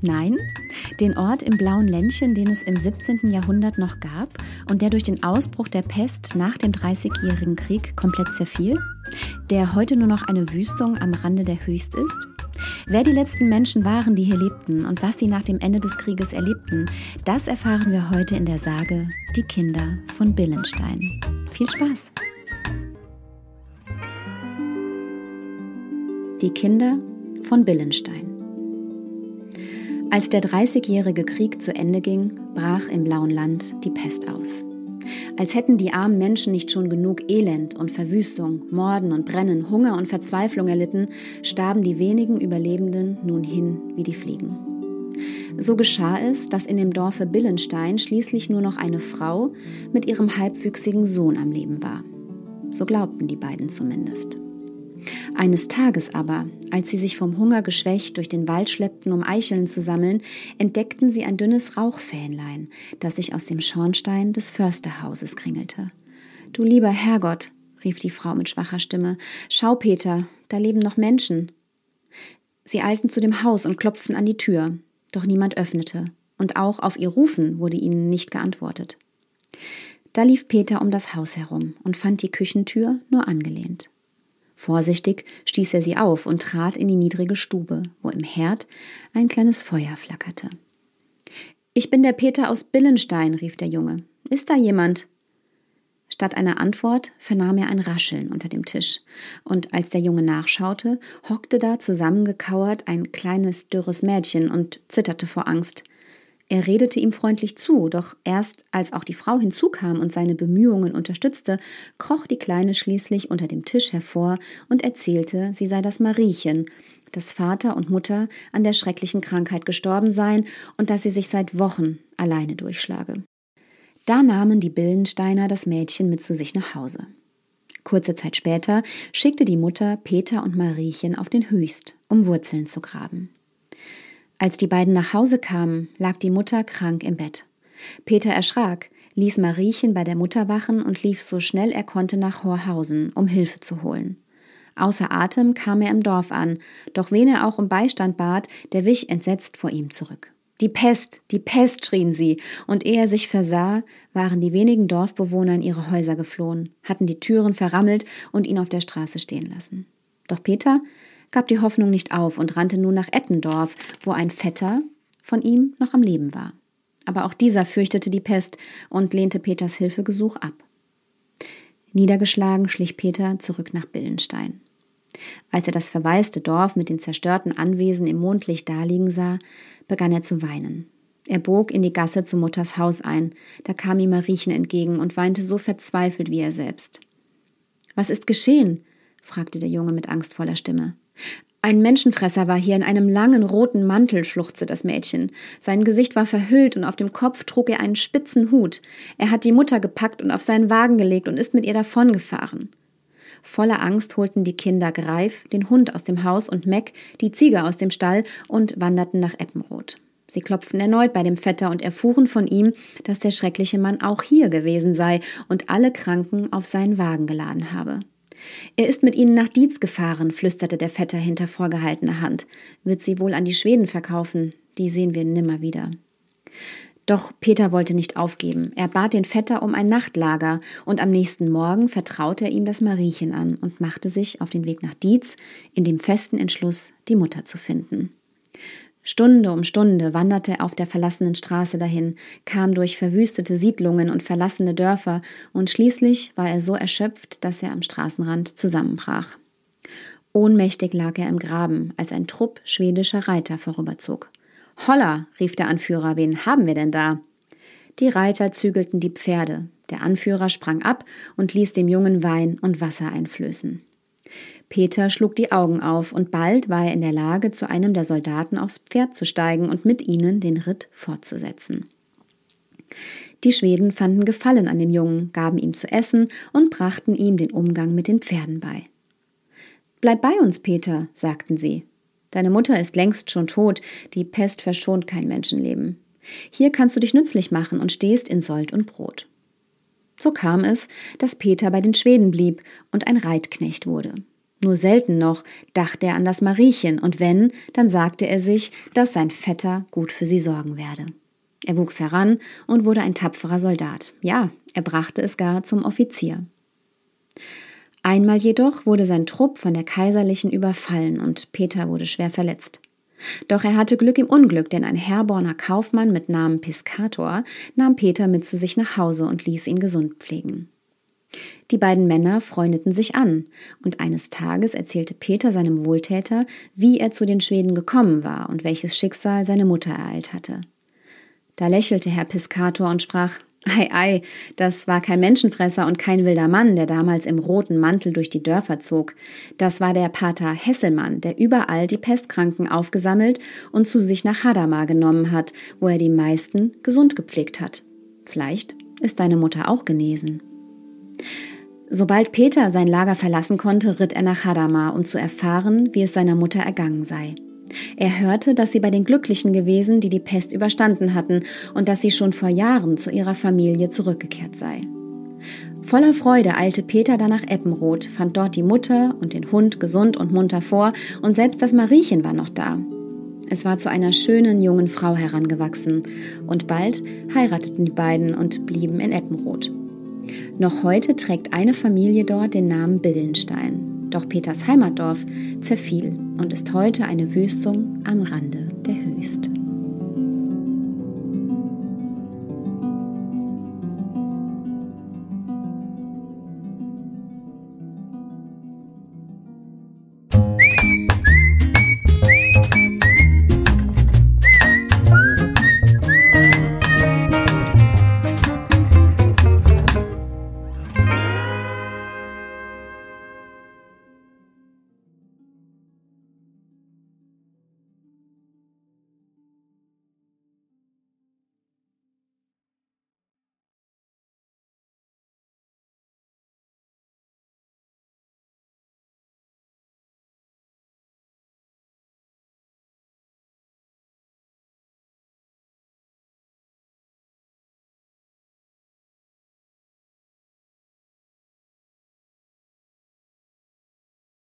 Nein, den Ort im blauen Ländchen, den es im 17. Jahrhundert noch gab und der durch den Ausbruch der Pest nach dem Dreißigjährigen Krieg komplett zerfiel, der heute nur noch eine Wüstung am Rande der Höchst ist? Wer die letzten Menschen waren, die hier lebten und was sie nach dem Ende des Krieges erlebten, das erfahren wir heute in der Sage Die Kinder von Billenstein. Viel Spaß! Die Kinder von Billenstein. Als der Dreißigjährige Krieg zu Ende ging, brach im blauen Land die Pest aus. Als hätten die armen Menschen nicht schon genug Elend und Verwüstung, Morden und Brennen, Hunger und Verzweiflung erlitten, starben die wenigen Überlebenden nun hin wie die Fliegen. So geschah es, dass in dem Dorfe Billenstein schließlich nur noch eine Frau mit ihrem halbwüchsigen Sohn am Leben war. So glaubten die beiden zumindest. Eines Tages aber, als sie sich vom Hunger geschwächt durch den Wald schleppten, um Eicheln zu sammeln, entdeckten sie ein dünnes Rauchfähnlein, das sich aus dem Schornstein des Försterhauses kringelte. Du lieber Herrgott, rief die Frau mit schwacher Stimme, schau, Peter, da leben noch Menschen. Sie eilten zu dem Haus und klopften an die Tür, doch niemand öffnete, und auch auf ihr Rufen wurde ihnen nicht geantwortet. Da lief Peter um das Haus herum und fand die Küchentür nur angelehnt. Vorsichtig stieß er sie auf und trat in die niedrige Stube, wo im Herd ein kleines Feuer flackerte. Ich bin der Peter aus Billenstein, rief der Junge. Ist da jemand? Statt einer Antwort vernahm er ein Rascheln unter dem Tisch, und als der Junge nachschaute, hockte da zusammengekauert ein kleines, dürres Mädchen und zitterte vor Angst. Er redete ihm freundlich zu, doch erst als auch die Frau hinzukam und seine Bemühungen unterstützte, kroch die Kleine schließlich unter dem Tisch hervor und erzählte, sie sei das Mariechen, dass Vater und Mutter an der schrecklichen Krankheit gestorben seien und dass sie sich seit Wochen alleine durchschlage. Da nahmen die Billensteiner das Mädchen mit zu sich nach Hause. Kurze Zeit später schickte die Mutter Peter und Mariechen auf den Höchst, um Wurzeln zu graben. Als die beiden nach Hause kamen, lag die Mutter krank im Bett. Peter erschrak, ließ Mariechen bei der Mutter wachen und lief so schnell er konnte nach Horhausen, um Hilfe zu holen. Außer Atem kam er im Dorf an, doch wen er auch um Beistand bat, der wich entsetzt vor ihm zurück. Die Pest, die Pest, schrien sie, und ehe er sich versah, waren die wenigen Dorfbewohner in ihre Häuser geflohen, hatten die Türen verrammelt und ihn auf der Straße stehen lassen. Doch Peter gab die Hoffnung nicht auf und rannte nun nach Eppendorf, wo ein Vetter von ihm noch am Leben war. Aber auch dieser fürchtete die Pest und lehnte Peters Hilfegesuch ab. Niedergeschlagen schlich Peter zurück nach Billenstein. Als er das verwaiste Dorf mit den zerstörten Anwesen im Mondlicht daliegen sah, begann er zu weinen. Er bog in die Gasse zu Mutters Haus ein, da kam ihm Mariechen entgegen und weinte so verzweifelt wie er selbst. Was ist geschehen? fragte der Junge mit angstvoller Stimme. Ein Menschenfresser war hier in einem langen roten Mantel, schluchzte das Mädchen. Sein Gesicht war verhüllt und auf dem Kopf trug er einen spitzen Hut. Er hat die Mutter gepackt und auf seinen Wagen gelegt und ist mit ihr davongefahren. Voller Angst holten die Kinder Greif, den Hund aus dem Haus und Meck, die Ziege aus dem Stall und wanderten nach Eppenroth. Sie klopften erneut bei dem Vetter und erfuhren von ihm, dass der schreckliche Mann auch hier gewesen sei und alle Kranken auf seinen Wagen geladen habe. Er ist mit ihnen nach Dietz gefahren, flüsterte der Vetter hinter vorgehaltener Hand. Wird sie wohl an die Schweden verkaufen? Die sehen wir nimmer wieder. Doch Peter wollte nicht aufgeben. Er bat den Vetter um ein Nachtlager, und am nächsten Morgen vertraute er ihm das Mariechen an und machte sich auf den Weg nach Dietz, in dem festen Entschluss, die Mutter zu finden. Stunde um Stunde wanderte er auf der verlassenen Straße dahin, kam durch verwüstete Siedlungen und verlassene Dörfer, und schließlich war er so erschöpft, dass er am Straßenrand zusammenbrach. Ohnmächtig lag er im Graben, als ein Trupp schwedischer Reiter vorüberzog. Holla, rief der Anführer, wen haben wir denn da? Die Reiter zügelten die Pferde, der Anführer sprang ab und ließ dem Jungen Wein und Wasser einflößen. Peter schlug die Augen auf, und bald war er in der Lage, zu einem der Soldaten aufs Pferd zu steigen und mit ihnen den Ritt fortzusetzen. Die Schweden fanden Gefallen an dem Jungen, gaben ihm zu essen und brachten ihm den Umgang mit den Pferden bei. Bleib bei uns, Peter, sagten sie. Deine Mutter ist längst schon tot, die Pest verschont kein Menschenleben. Hier kannst du dich nützlich machen und stehst in Sold und Brot. So kam es, dass Peter bei den Schweden blieb und ein Reitknecht wurde. Nur selten noch dachte er an das Mariechen, und wenn, dann sagte er sich, dass sein Vetter gut für sie sorgen werde. Er wuchs heran und wurde ein tapferer Soldat. Ja, er brachte es gar zum Offizier. Einmal jedoch wurde sein Trupp von der Kaiserlichen überfallen und Peter wurde schwer verletzt. Doch er hatte Glück im Unglück, denn ein Herborner Kaufmann mit Namen Piscator nahm Peter mit zu sich nach Hause und ließ ihn gesund pflegen. Die beiden Männer freundeten sich an, und eines Tages erzählte Peter seinem Wohltäter, wie er zu den Schweden gekommen war und welches Schicksal seine Mutter ereilt hatte. Da lächelte Herr Piscator und sprach Ei, ei, das war kein Menschenfresser und kein wilder Mann, der damals im roten Mantel durch die Dörfer zog. Das war der Pater Hesselmann, der überall die Pestkranken aufgesammelt und zu sich nach Hadamar genommen hat, wo er die meisten gesund gepflegt hat. Vielleicht ist deine Mutter auch genesen. Sobald Peter sein Lager verlassen konnte, ritt er nach Hadamar, um zu erfahren, wie es seiner Mutter ergangen sei. Er hörte, dass sie bei den Glücklichen gewesen, die die Pest überstanden hatten, und dass sie schon vor Jahren zu ihrer Familie zurückgekehrt sei. Voller Freude eilte Peter dann nach Eppenroth, fand dort die Mutter und den Hund gesund und munter vor, und selbst das Mariechen war noch da. Es war zu einer schönen jungen Frau herangewachsen, und bald heirateten die beiden und blieben in Eppenroth. Noch heute trägt eine Familie dort den Namen Billenstein. Doch Peters Heimatdorf zerfiel und ist heute eine Wüstung am Rande der Höchst.